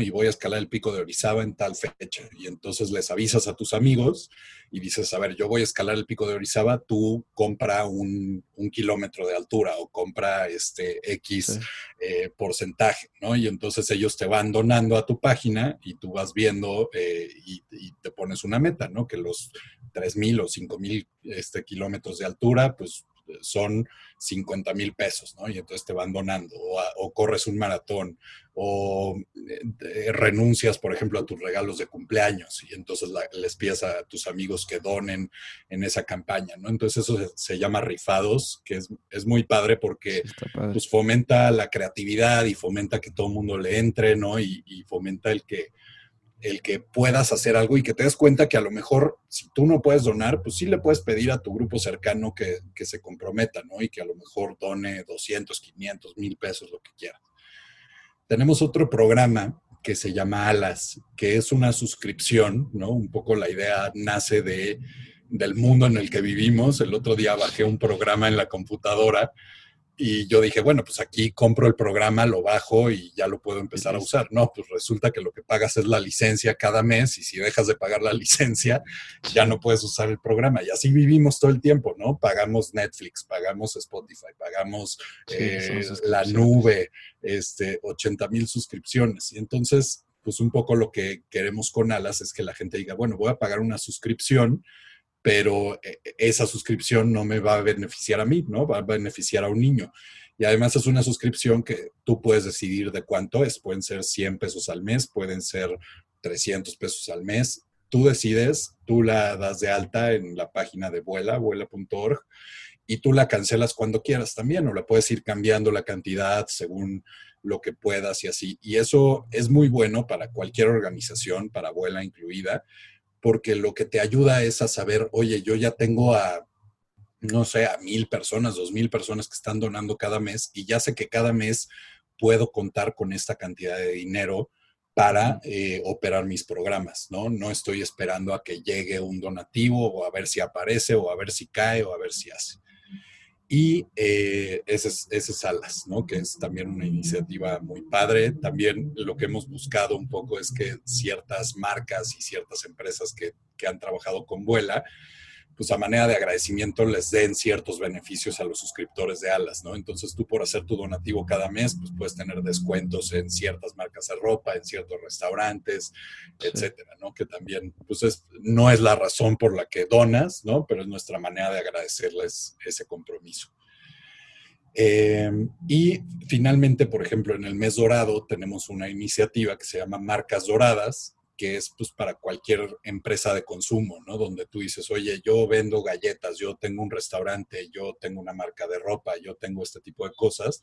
y voy a escalar el pico de Orizaba en tal fecha. Y entonces les avisas a tus amigos y dices, a ver, yo voy a escalar el pico de Orizaba, tú compra un, kilómetro de altura o compra este X eh, porcentaje, ¿no? Y entonces ellos te van donando a tu página y tú vas viendo eh, y, te pones una meta, ¿no? Que los 3.000 o 5.000 este, kilómetros de altura, pues son 50 mil pesos, ¿no? Y entonces te van donando, o, corres un maratón, o eh, renuncias, por ejemplo, a tus regalos de cumpleaños, y entonces les pides a tus amigos que donen en esa campaña, ¿no? Entonces eso se, llama rifados, que es, muy padre porque pues, fomenta la creatividad y fomenta que todo el mundo le entre, ¿no? y fomenta el que el que puedas hacer algo y que te des cuenta que a lo mejor si tú no puedes donar, pues sí le puedes pedir a tu grupo cercano que, se comprometa, ¿no? Y que a lo mejor done 200, 500, mil pesos, lo que quiera. Tenemos otro programa que se llama Alas, que es una suscripción, ¿no? Un poco la idea nace de, del mundo en el que vivimos. El otro día bajé un programa en la computadora y yo dije, bueno, pues aquí compro el programa, lo bajo y ya lo puedo empezar a usar. No, pues resulta que lo que pagas es la licencia cada mes y si dejas de pagar la licencia, ya no puedes usar el programa. Y así vivimos todo el tiempo, ¿no? Pagamos Netflix, pagamos Spotify, pagamos eh, la nube, este, 80 mil suscripciones. Y entonces, pues un poco lo que queremos con Alas es que la gente diga, bueno, voy a pagar una suscripción pero eh, esa suscripción no me va a beneficiar a mí, ¿no? Va a beneficiar a un niño. Y además es una suscripción que tú puedes decidir de cuánto es. Pueden ser 100 pesos al mes, pueden ser 300 pesos al mes. Tú decides, tú la das de alta en la página de Vuela, vuela.org, y tú la cancelas cuando quieras también, o la puedes ir cambiando la cantidad según lo que puedas y así. Y eso es muy bueno para cualquier organización, para Vuela incluida, porque lo que te ayuda es a saber, oye, yo ya tengo a, no sé, a mil personas, dos mil personas que están donando cada mes y ya sé que cada mes puedo contar con esta cantidad de dinero para eh, operar mis programas, ¿no? No estoy esperando a que llegue un donativo o a ver si aparece o a ver si cae o a ver si hace. Y eh, ese, es, Alas, ¿no? Que es también una iniciativa muy padre. También lo que hemos buscado un poco es que ciertas marcas y ciertas empresas que, han trabajado con Vuela, pues a manera de agradecimiento les den ciertos beneficios a los suscriptores de Alas, ¿no? Entonces tú por hacer tu donativo cada mes, pues puedes tener descuentos en ciertas marcas de ropa, en ciertos restaurantes, etcétera, ¿no? Que también, pues no es la razón por la que donas, ¿no? Pero es nuestra manera de agradecerles ese compromiso. Eh, y finalmente, por ejemplo, en el mes dorado tenemos una iniciativa que se llama Marcas Doradas, que es pues para cualquier empresa de consumo, ¿no? Donde tú dices, oye, yo vendo galletas, yo tengo un restaurante, yo tengo una marca de ropa, yo tengo este tipo de cosas,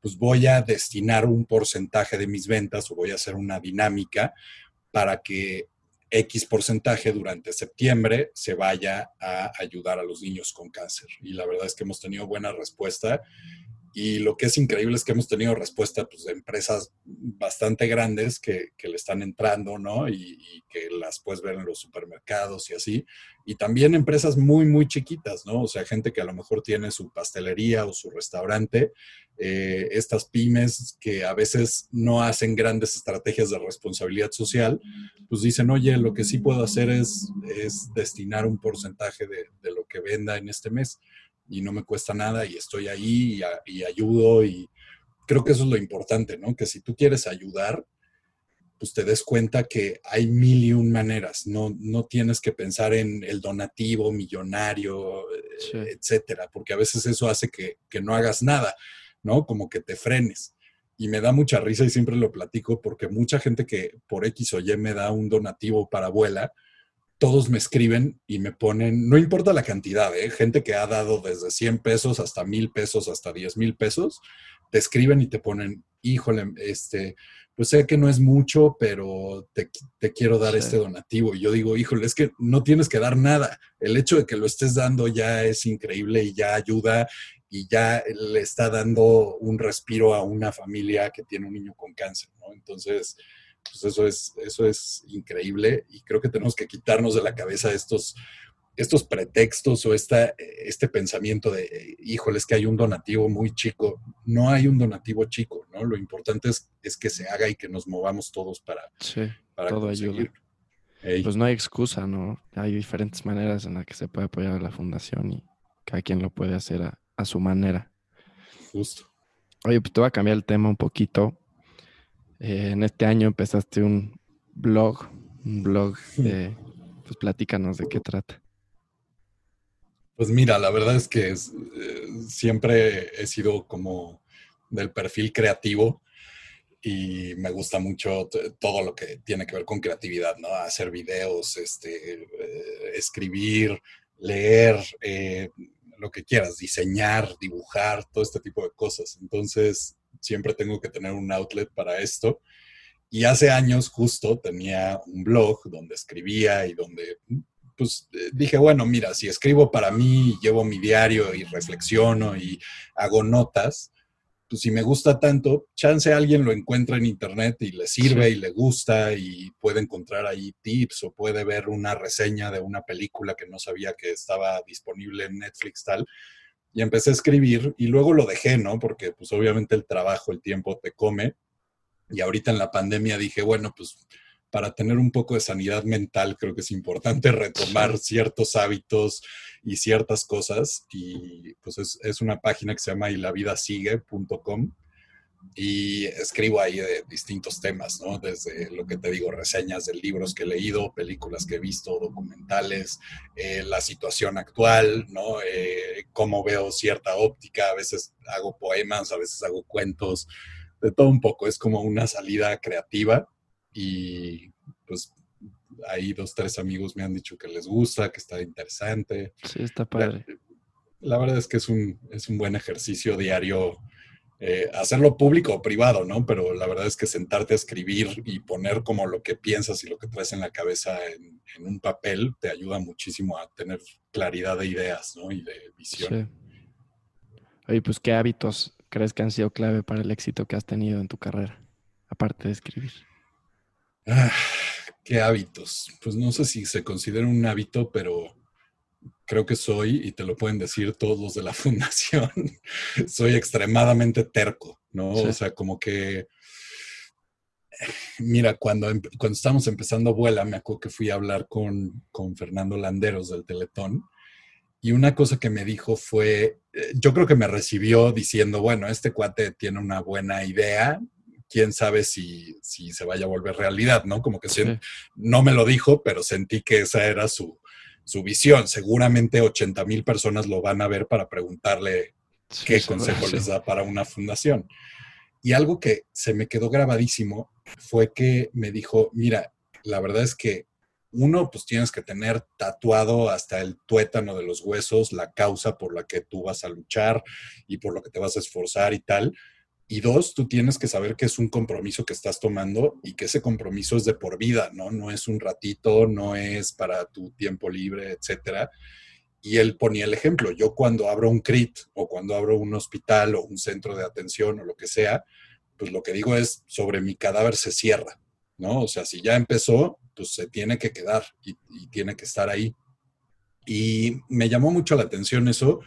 pues voy a destinar un porcentaje de mis ventas o voy a hacer una dinámica para que X porcentaje durante septiembre se vaya a ayudar a los niños con cáncer. Y la verdad es que hemos tenido buena respuesta y lo que es increíble es que hemos tenido respuesta pues, de empresas bastante grandes que, le están entrando, ¿no? Y, que las puedes ver en los supermercados y así. Y también empresas muy, muy chiquitas, ¿no? O sea, gente que a lo mejor tiene su pastelería o su restaurante. Eh, estas pymes que a veces no hacen grandes estrategias de responsabilidad social, pues dicen, oye, lo que sí puedo hacer es, es destinar un porcentaje de, de lo que venda en este mes y no me cuesta nada y estoy ahí y, ayudo y creo que eso es lo importante, ¿no? Que si tú quieres ayudar, pues te des cuenta que hay mil y un maneras, no, no tienes que pensar en el donativo millonario, etcétera, porque a veces eso hace que, que no hagas nada, ¿no? Como que te frenes. Y me da mucha risa y siempre lo platico porque mucha gente que por X o Y me da un donativo para abuela, todos me escriben y me ponen, no importa la cantidad, ¿eh? gente que ha dado desde 100 pesos hasta 1000 pesos, hasta 10 mil pesos, te escriben y te ponen, híjole, este, pues sé que no es mucho, pero te, quiero dar este donativo. Y yo digo, híjole, es que no tienes que dar nada. El hecho de que lo estés dando ya es increíble y ya ayuda y ya le está dando un respiro a una familia que tiene un niño con cáncer, ¿no? Entonces, pues eso es, eso es increíble y creo que tenemos que quitarnos de la cabeza estos, estos pretextos o esta, este pensamiento de, híjole, es que hay un donativo muy chico. No hay un donativo chico, ¿no? Lo importante es, es que se haga y que nos movamos todos para, sí, para todo conseguir. Pues no hay excusa, ¿no? Hay diferentes maneras en las que se puede apoyar a la fundación y cada quien lo puede hacer a, a su manera. Justo. Oye, pues te voy a cambiar el tema un poquito. Eh, en este año empezaste un blog, un blog, de, pues platícanos de qué trata. Pues mira, la verdad es que eh, siempre he sido como del perfil creativo y me gusta mucho todo lo que tiene que ver con creatividad, ¿no? Hacer videos, este, eh, escribir, leer, lo que quieras, diseñar, dibujar, todo este tipo de cosas. Entonces, siempre tengo que tener un outlet para esto. Y hace años justo tenía un blog donde escribía y donde, pues eh, dije, bueno, mira, si escribo para mí, llevo mi diario y reflexiono y hago notas, pues si me gusta tanto, chance alguien lo encuentra en internet y le sirve y le gusta y puede encontrar ahí tips o puede ver una reseña de una película que no sabía que estaba disponible en Netflix tal y empecé a escribir y luego lo dejé, ¿no? Porque pues obviamente el trabajo, el tiempo te come. Y ahorita en la pandemia dije, bueno, pues para tener un poco de sanidad mental creo que es importante retomar ciertos hábitos y ciertas cosas. Y pues es, es una página que se llama y la vida sigue.com y escribo ahí de distintos temas, ¿no? Desde lo que te digo, reseñas de libros que he leído, películas que he visto, documentales, eh, la situación actual, ¿no? Eh, cómo veo cierta óptica, a veces hago poemas, a veces hago cuentos, de todo un poco, es como una salida creativa y pues ahí dos, tres amigos me han dicho que les gusta, que está interesante. Sí, está padre. La, la verdad es que es un, es un buen ejercicio diario eh, hacerlo público o privado, ¿no? Pero la verdad es que sentarte a escribir y poner como lo que piensas y lo que traes en la cabeza en, un papel te ayuda muchísimo a tener claridad de ideas, ¿no? Y de visión. Sí. Oye, pues, ¿qué hábitos crees que han sido clave para el éxito que has tenido en tu carrera, aparte de escribir? Ah, ¿Qué hábitos? Pues no sé si se considera un hábito, pero creo que soy, y te lo pueden decir todos los de la fundación, soy extremadamente terco, ¿no? O sea, como que, mira, cuando, cuando estábamos empezando Vuela, me acuerdo que fui a hablar con, con Fernando Landeros del Teletón Y una cosa que me dijo fue, eh, yo creo que me recibió diciendo, bueno, este cuate tiene una buena idea, quién sabe si, si se vaya a volver realidad, ¿no? Como que no me lo dijo, pero sentí que esa era su, su visión. Seguramente 80 mil personas lo van a ver para preguntarle qué consejo les da para una fundación. Y algo que se me quedó grabadísimo fue que me dijo, mira, la verdad es que uno, pues tienes que tener tatuado hasta el tuétano de los huesos la causa por la que tú vas a luchar y por lo que te vas a esforzar y tal. Y dos, tú tienes que saber que es un compromiso que estás tomando y que ese compromiso es de por vida, ¿no? No es un ratito, no es para tu tiempo libre, etcétera. Y él ponía el ejemplo. Yo cuando abro un CRIT o cuando abro un hospital o un centro de atención o lo que sea, pues lo que digo es sobre mi cadáver se cierra, ¿no? O sea, si ya empezó, pues se tiene que quedar y, tiene que estar ahí. Y me llamó mucho la atención eso.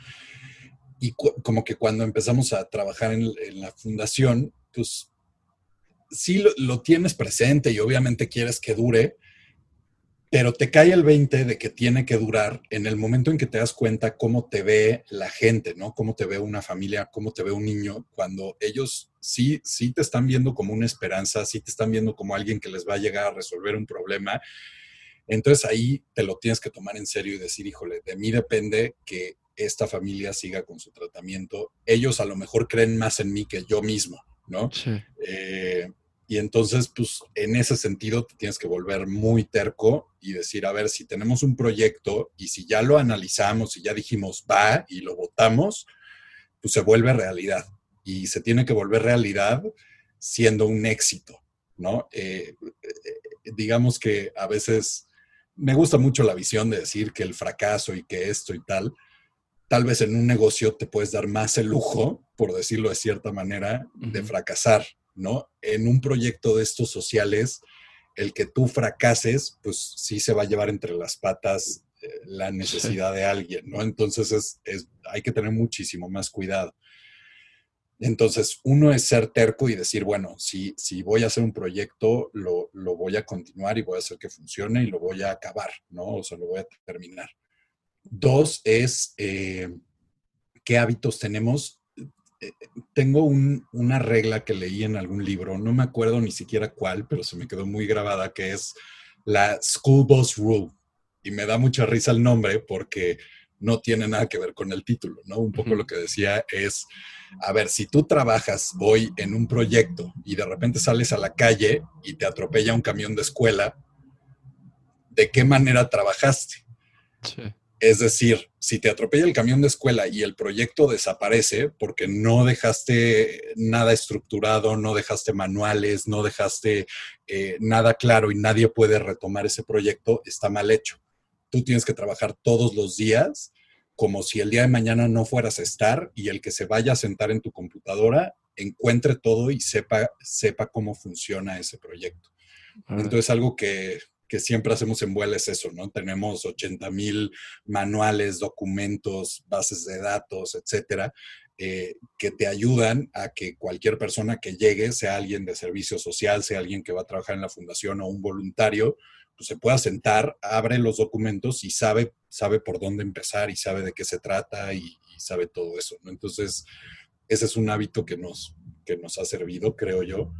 Y como que cuando empezamos a trabajar en, la fundación, pues sí lo, tienes presente y obviamente quieres que dure, pero te cae el 20 de que tiene que durar en el momento en que te das cuenta cómo te ve la gente, ¿no? Cómo te ve una familia, cómo te ve un niño, cuando ellos sí, sí te están viendo como una esperanza, sí te están viendo como alguien que les va a llegar a resolver un problema. Entonces ahí te lo tienes que tomar en serio y decir, híjole, de mí depende que esta familia siga con su tratamiento. Ellos a lo mejor creen más en mí que yo mismo, ¿no? Sí. Eh, y entonces, pues en ese sentido te tienes que volver muy terco y decir, a ver, si tenemos un proyecto y si ya lo analizamos y ya dijimos va y lo votamos, pues se vuelve realidad. Y se tiene que volver realidad siendo un éxito, ¿no? Eh, eh, digamos que a veces me gusta mucho la visión de decir que el fracaso y que esto y tal, tal vez en un negocio te puedes dar más el lujo, por decirlo de cierta manera, de fracasar ¿no? En un proyecto de estos sociales, el que tú fracases, pues sí se va a llevar entre las patas eh, la necesidad de alguien, ¿no? Entonces es, hay que tener muchísimo más cuidado. Entonces, uno es ser terco y decir, bueno, si, si voy a hacer un proyecto, lo, voy a continuar y voy a hacer que funcione y lo voy a acabar, ¿no? O sea, lo voy a terminar. Dos es eh, qué hábitos tenemos tengo una regla que leí en algún libro, no me acuerdo ni siquiera cuál, pero se me quedó muy grabada, que es la School Bus Rule. Y me da mucha risa el nombre porque no tiene nada que ver con el título, ¿no? Un poco lo que decía es, a ver, si tú trabajas hoy en un proyecto y de repente sales a la calle y te atropella un camión de escuela, ¿de qué manera trabajaste? Sí. Es decir, si te atropella el camión de escuela y el proyecto desaparece porque no dejaste nada estructurado, no dejaste manuales, no dejaste eh, nada claro y nadie puede retomar ese proyecto, está mal hecho. Tú tienes que trabajar todos los días como si el día de mañana no fueras a estar y el que se vaya a sentar en tu computadora encuentre todo y sepa, sepa cómo funciona ese proyecto. Entonces, algo que, que siempre hacemos en Vuela es eso, ¿no? Tenemos 80 mil manuales, documentos, bases de datos, etcétera, eh, que te ayudan a que cualquier persona que llegue, sea alguien de servicio social, sea alguien que va a trabajar en la fundación o un voluntario, pues se pueda sentar, abre los documentos y sabe, sabe por dónde empezar y sabe de qué se trata y, sabe todo eso, ¿no? Entonces, ese es un hábito que nos, que nos ha servido, creo yo.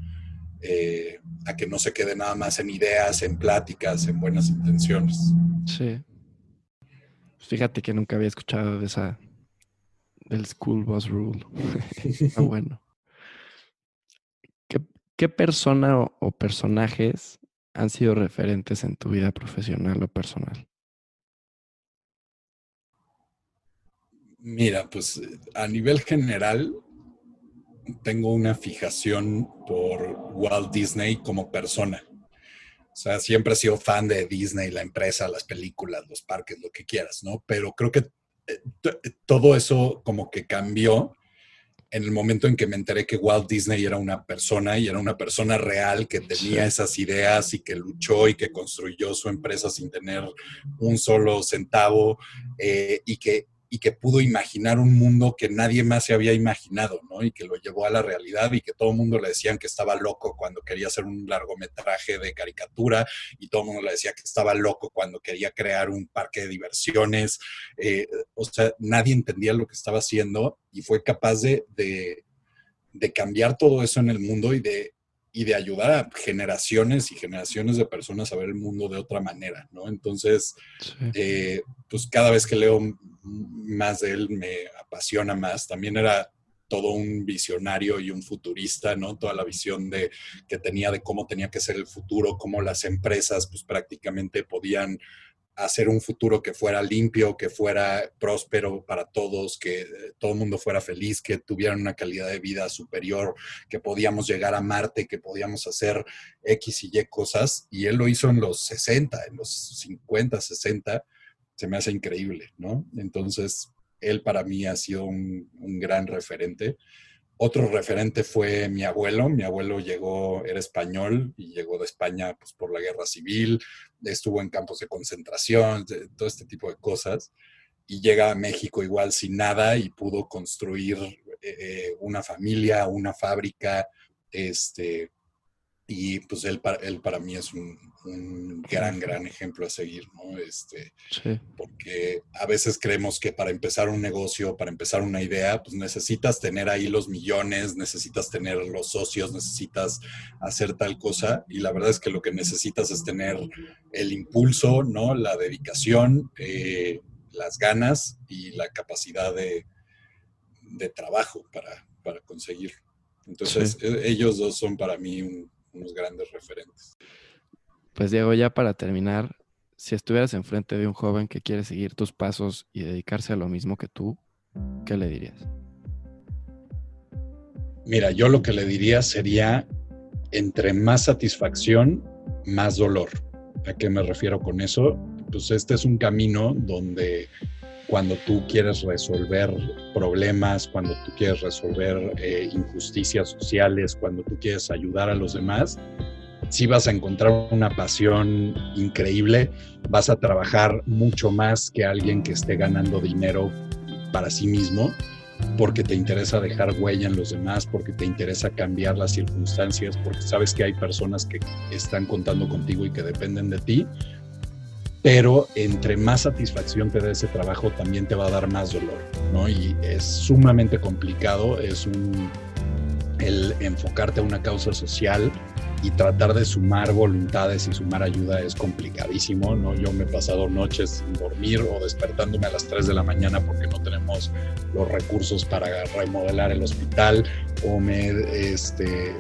Eh, a que no se quede nada más en ideas, en pláticas, en buenas intenciones. Sí. Fíjate que nunca había escuchado de esa del School Bus Rule. Está bueno. ¿Qué, persona o, personajes han sido referentes en tu vida profesional o personal? Mira, pues a nivel general, tengo una fijación por Walt Disney como persona. O sea, siempre he sido fan de Disney, la empresa, las películas, los parques, lo que quieras, ¿no? Pero creo que eh, todo eso como que cambió en el momento en que me enteré que Walt Disney era una persona y era una persona real que tenía esas ideas y que luchó y que construyó su empresa sin tener un solo centavo eh, y que y que pudo imaginar un mundo que nadie más se había imaginado, ¿no? Y que lo llevó a la realidad y que todo el mundo le decían que estaba loco cuando quería hacer un largometraje de caricatura y todo el mundo le decía que estaba loco cuando quería crear un parque de diversiones. Eh, o sea, nadie entendía lo que estaba haciendo y fue capaz de, de, de cambiar todo eso en el mundo y de y de ayudar a generaciones y generaciones de personas a ver el mundo de otra manera, ¿no? Entonces, eh, pues cada vez que leo más de él me apasiona más. También era todo un visionario y un futurista, ¿no? Toda la visión de, que tenía de cómo tenía que ser el futuro, cómo las empresas pues prácticamente podían hacer un futuro que fuera limpio, que fuera próspero para todos, que eh, todo el mundo fuera feliz, que tuvieran una calidad de vida superior, que podíamos llegar a Marte, que podíamos hacer X y Y cosas. Y él lo hizo en los 60, en los 50, 60. Se me hace increíble, ¿no? Entonces, él para mí ha sido un, un gran referente. Otro referente fue mi abuelo. Mi abuelo llegó, era español y llegó de España pues, por la guerra civil, estuvo en campos de concentración, todo este tipo de cosas. Y llega a México igual sin nada y pudo construir eh, una familia, una fábrica, este, y pues él, él para mí es un, gran, gran ejemplo a seguir, ¿no? Este, Porque a veces creemos que para empezar un negocio, para empezar una idea, pues necesitas tener ahí los millones, necesitas tener los socios, necesitas hacer tal cosa. Y la verdad es que lo que necesitas es tener el impulso, ¿no? La dedicación, eh, las ganas y la capacidad de, de trabajo para, para conseguirlo. Entonces, e, ellos dos son para mí un, unos grandes referentes. Pues Diego, ya para terminar, si estuvieras enfrente de un joven que quiere seguir tus pasos y dedicarse a lo mismo que tú, ¿qué le dirías? Mira, yo lo que le diría sería, entre más satisfacción, más dolor. ¿A qué me refiero con eso? Pues este es un camino donde cuando tú quieres resolver problemas, cuando tú quieres resolver eh, injusticias sociales, cuando tú quieres ayudar a los demás, sí vas a encontrar una pasión increíble, vas a trabajar mucho más que alguien que esté ganando dinero para sí mismo, porque te interesa dejar huella en los demás, porque te interesa cambiar las circunstancias, porque sabes que hay personas que están contando contigo y que dependen de ti pero entre más satisfacción te dé ese trabajo, también te va a dar más dolor, ¿no? Y es sumamente complicado, es un, el enfocarte a una causa social y tratar de sumar voluntades y sumar ayuda es complicadísimo, ¿no? Yo me he pasado noches sin dormir o despertándome a las 3 de la mañana porque no tenemos los recursos para remodelar el hospital o me, este,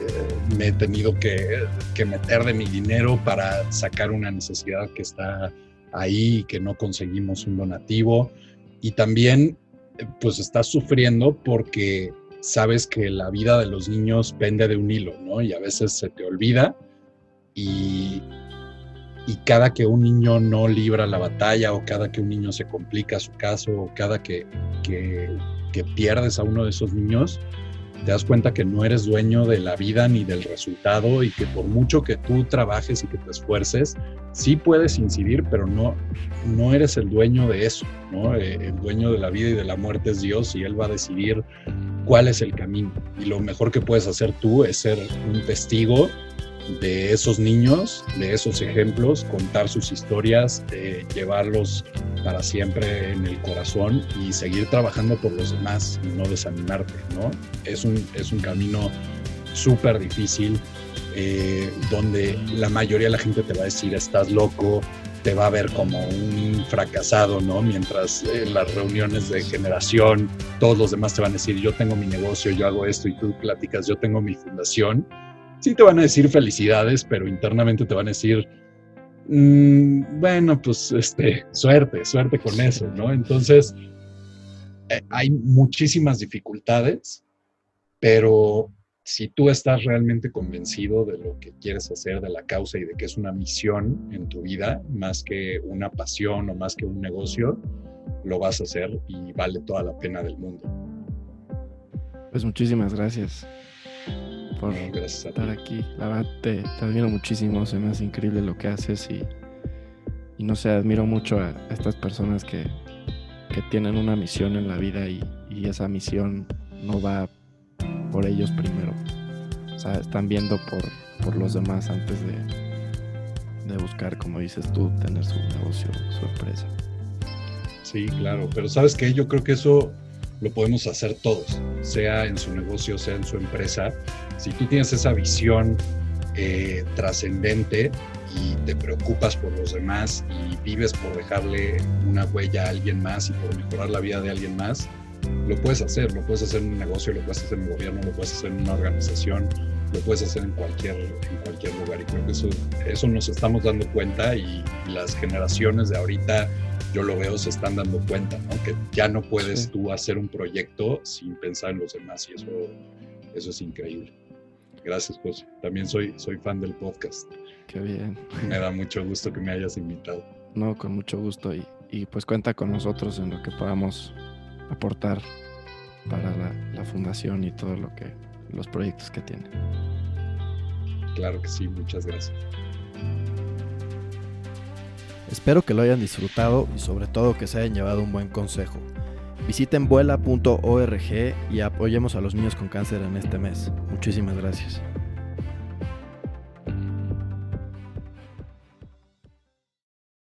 me he tenido que, que meter de mi dinero para sacar una necesidad que está ahí que no conseguimos un donativo y también pues estás sufriendo porque sabes que la vida de los niños pende de un hilo, ¿no? Y a veces se te olvida y, y cada que un niño no libra la batalla o cada que un niño se complica su caso o cada que, que pierdes a uno de esos niños, te das cuenta que no eres dueño de la vida ni del resultado y que por mucho que tú trabajes y que te esfuerces, sí puedes incidir, pero no, no eres el dueño de eso, ¿no? Eh, el dueño de la vida y de la muerte es Dios y Él va a decidir cuál es el camino. Y lo mejor que puedes hacer tú es ser un testigo de esos niños, de esos ejemplos, contar sus historias, eh, llevarlos para siempre en el corazón y seguir trabajando por los demás y no desanimarte, ¿no? Es un, es un camino súper difícil eh, donde la mayoría de la gente te va a decir estás loco, te va a ver como un fracasado, ¿no? Mientras en las reuniones de generación todos los demás te van a decir yo tengo mi negocio, yo hago esto y tú platicas yo tengo mi fundación sí te van a decir felicidades, pero internamente te van a decir, mm, bueno, pues este, suerte, suerte con eso, ¿no? Entonces, eh, hay muchísimas dificultades, pero si tú estás realmente convencido de lo que quieres hacer, de la causa y de que es una misión en tu vida, más que una pasión o más que un negocio, lo vas a hacer y vale toda la pena del mundo. Pues muchísimas gracias por estar aquí. La verdad, te, admiro muchísimo. Se me hace increíble lo que haces y, y no sé, admiro mucho a, estas personas que, que tienen una misión en la vida y, y esa misión no va por ellos primero. O sea, están viendo por, por los demás antes de, de buscar, como dices tú, tener su negocio, su empresa. Sí, claro, pero sabes que yo creo que eso lo podemos hacer todos, sea en su negocio, sea en su empresa. Si tú tienes esa visión eh, trascendente y te preocupas por los demás y vives por dejarle una huella a alguien más y por mejorar la vida de alguien más, lo puedes hacer, lo puedes hacer en un negocio, lo puedes hacer en un gobierno, lo puedes hacer en una organización, lo puedes hacer en cualquier, en cualquier lugar. Y creo que eso, eso nos estamos dando cuenta y, las generaciones de ahorita, yo lo veo, se están dando cuenta, ¿no? Que ya no puedes Sí. tú hacer un proyecto sin pensar en los demás y eso, eso es increíble. Gracias, José. También soy, soy fan del podcast. Qué bien. Me da mucho gusto que me hayas invitado. No, con mucho gusto. Y, y pues cuenta con nosotros en lo que podamos aportar para la, la fundación y todo lo que los proyectos que tiene. Claro que sí, muchas gracias. Espero que lo hayan disfrutado y sobre todo que se hayan llevado un buen consejo. Visiten vuela.org y apoyemos a los niños con cáncer en este mes. Muchísimas gracias.